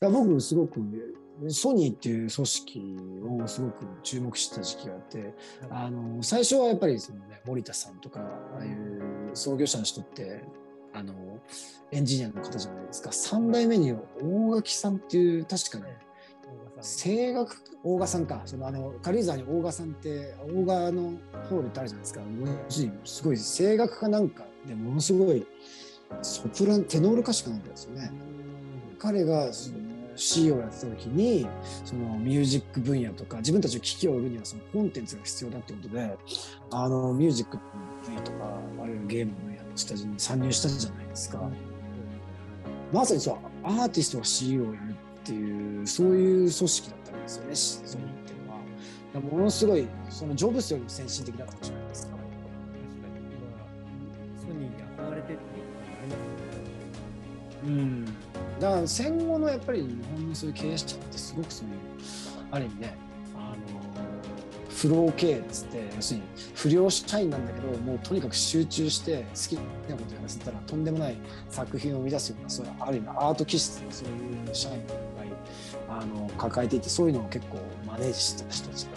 や僕すごくソニーっていう組織をすごく注目した時期があってあの最初はやっぱりその、ね、森田さんとかああいう創業者の人ってあのエンジニアの方じゃないですか。3代目に大垣さんっていう確かね声楽大賀さんか。そのあの軽井沢に大賀さんって大賀のホールってあるじゃないですか。すごい声楽かなんかでものすごいソプランテノール歌手かなんかですよね。彼が C をやってた時にそのミュージック分野とか自分たちの機器を売るにはそのコンテンツが必要だってことであのミュージックの分野とかあるいはゲームの分野の下地に参入したじゃないですか。まさにそうアーティストが CEO をやるっていうそういう組織だったわけですよねソニーっていうのは。ものすごいそのジョブスよりも先進的だったかもしれないですか。ソニーに憧れてってうん。だから戦後のやっぱり日本のそういう経営者ってすごくそういうある意味ねあのフロー経営っつって要するに不良社員なんだけどもうとにかく集中して好きなことやらせたらとんでもない作品を生み出すようなそういうある意味アート気質のそういう社員がいっぱいあの抱えていてそういうのを結構マネージしてた人たちが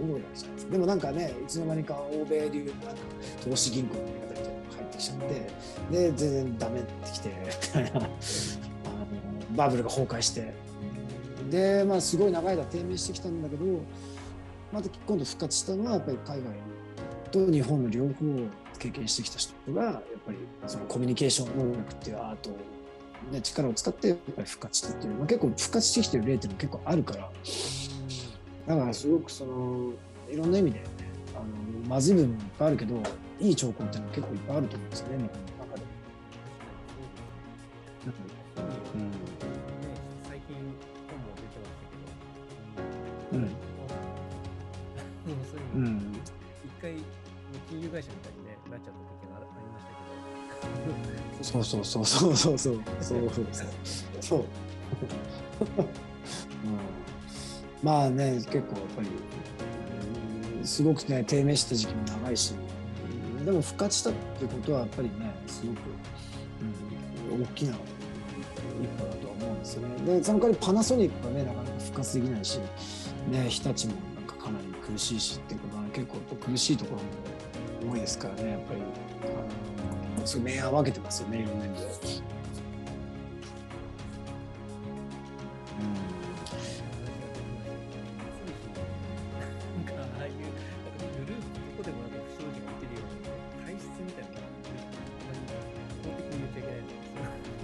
多いわけじゃないですか。でもなんかねいつの間にか欧米流なんか投資銀行ってきちゃってで全然ダメってきてみたいなバブルが崩壊して。でまあすごい長い間低迷してきたんだけどまた今度復活したのはやっぱり海外と日本の両方を経験してきた人がやっぱりそのコミュニケーション能力っていうアートね、力を使ってやっぱり復活したっていう、まあ、結構復活してきてる例っていうのも結構あるから。だからすごくそのいろんな意味で、ね、あのまずい部分もいっぱいあるけどいい兆候っていうのは結構いっぱいあると思うんですよね日本の中で。うんうん。うん。一回、金融会社みたいに、ね、なっちゃった時がありましたけど。そうそうそうそうそうそうそうそう。うん、まあね結構やっぱり、うん、すごくね低迷した時期も長いし、うん、でも復活したってことはやっぱりねすごく、うん、大きな一歩だと思うんですよね。でその代わりパナソニックはねなかなか復活できないし。ね、日立もなんかかなり苦しいしっていうことは、結構苦しいところも多いですからねやっぱりあのすごい明暗分けてますよねいろんな意味で。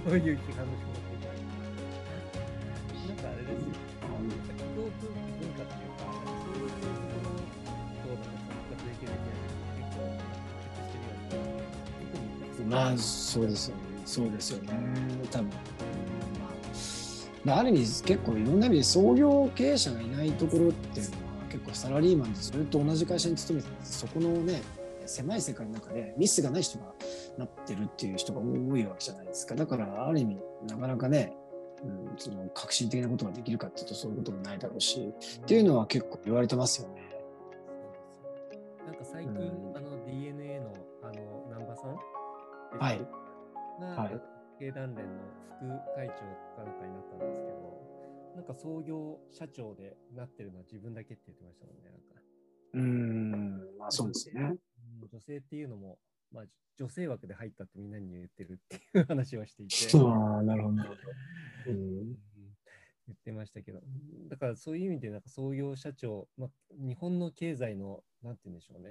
そういう批判の気持ちがなんかあれですよ。共通文化っていうかそういうところとか参加できるっていうのは結構結構してるようねまあそうですよね。そうですよね多分。ある意味結構いろんな意味で創業経営者がいないところっていうのは結構サラリーマンでそれと同じ会社に勤めてそこのね狭い世界の中でミスがない人がなってるっていう人が多いわけじゃないですかだからある意味なかなかね、うん、その革新的なことができるかっていうとそういうこともないだろうしっていうのは結構言われてますよね。なんか最近、うん、あの DNA のあの南波さん？はい。が、経団連の副会長かなんかになったんですけど、なんか創業社長でなってるのは自分だけって言ってましたもんね、なんか。うん、まあそうですね。女性っていうのも、まあ、女性枠で入ったってみんなに言ってるっていう話をしていて。ああ、なるほど。うん、言ってましたけど、だからそういう意味で、なんか創業社長、まあ、日本の経済の、なんて言うんでしょうね、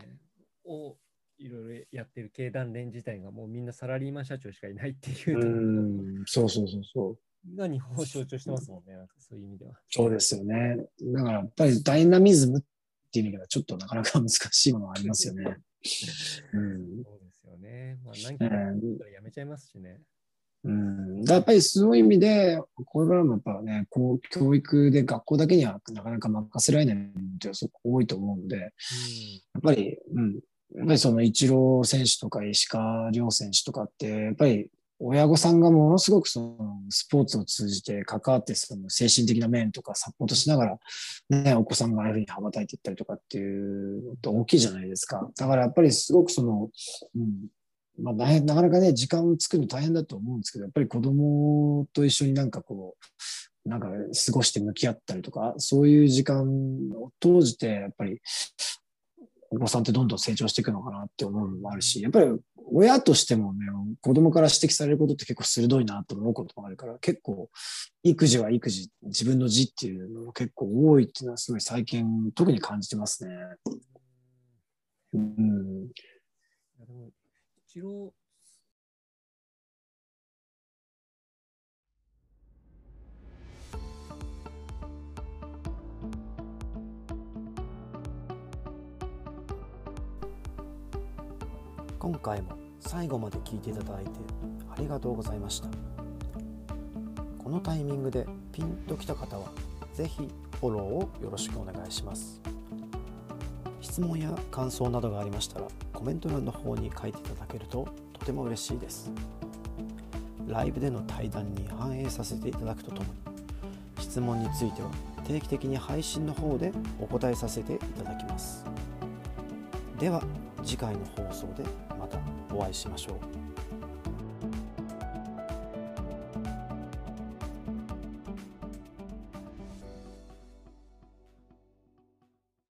をいろいろやってる経団連自体がもうみんなサラリーマン社長しかいないっていううんそうそうそうそうが日本を象徴してますもんね、なんかそういう意味では。そうですよね。だからやっぱりダイナミズムっていう意味ではちょっとなかなか難しいものはありますよね。うん、そうですよね。まあ何かやめちゃいますしね。うん、だやっぱりそういう意味で、これからもやっぱね、こう教育で学校だけにはなかなか任せられないっていうのはすごく多いと思うので、うん、やっぱり、うん、やっぱりそのイチロー選手とか石川遼選手とかって、やっぱり親御さんがものすごくそのスポーツを通じて関わってその精神的な面とかサポートしながら、ね、お子さんがああいうふうに羽ばたいていったりとかっていうのって大きいじゃないですか。だからやっぱりすごくその、うんまあ、なかなかね、時間を作るの大変だと思うんですけど、やっぱり子供と一緒になんかこう、なんか過ごして向き合ったりとか、そういう時間を通じて、やっぱり、お子さんってどんどん成長していくのかなって思うのもあるし、やっぱり親としてもね、子供から指摘されることって結構鋭いなと思うこともあるから、結構、育児は育児、自分の字っていうのも結構多いっていうのはすごい最近特に感じてますね。うん。一郎今回も最後まで聞いていただいてありがとうございました。このタイミングでピンときた方は是非フォローをよろしくお願いします。質問や感想などがありましたらコメント欄の方に書いていただけるととても嬉しいです。ライブでの対談に反映させていただくとともに質問については定期的に配信の方でお答えさせていただきます。では次回の放送でまたお会いしましょう。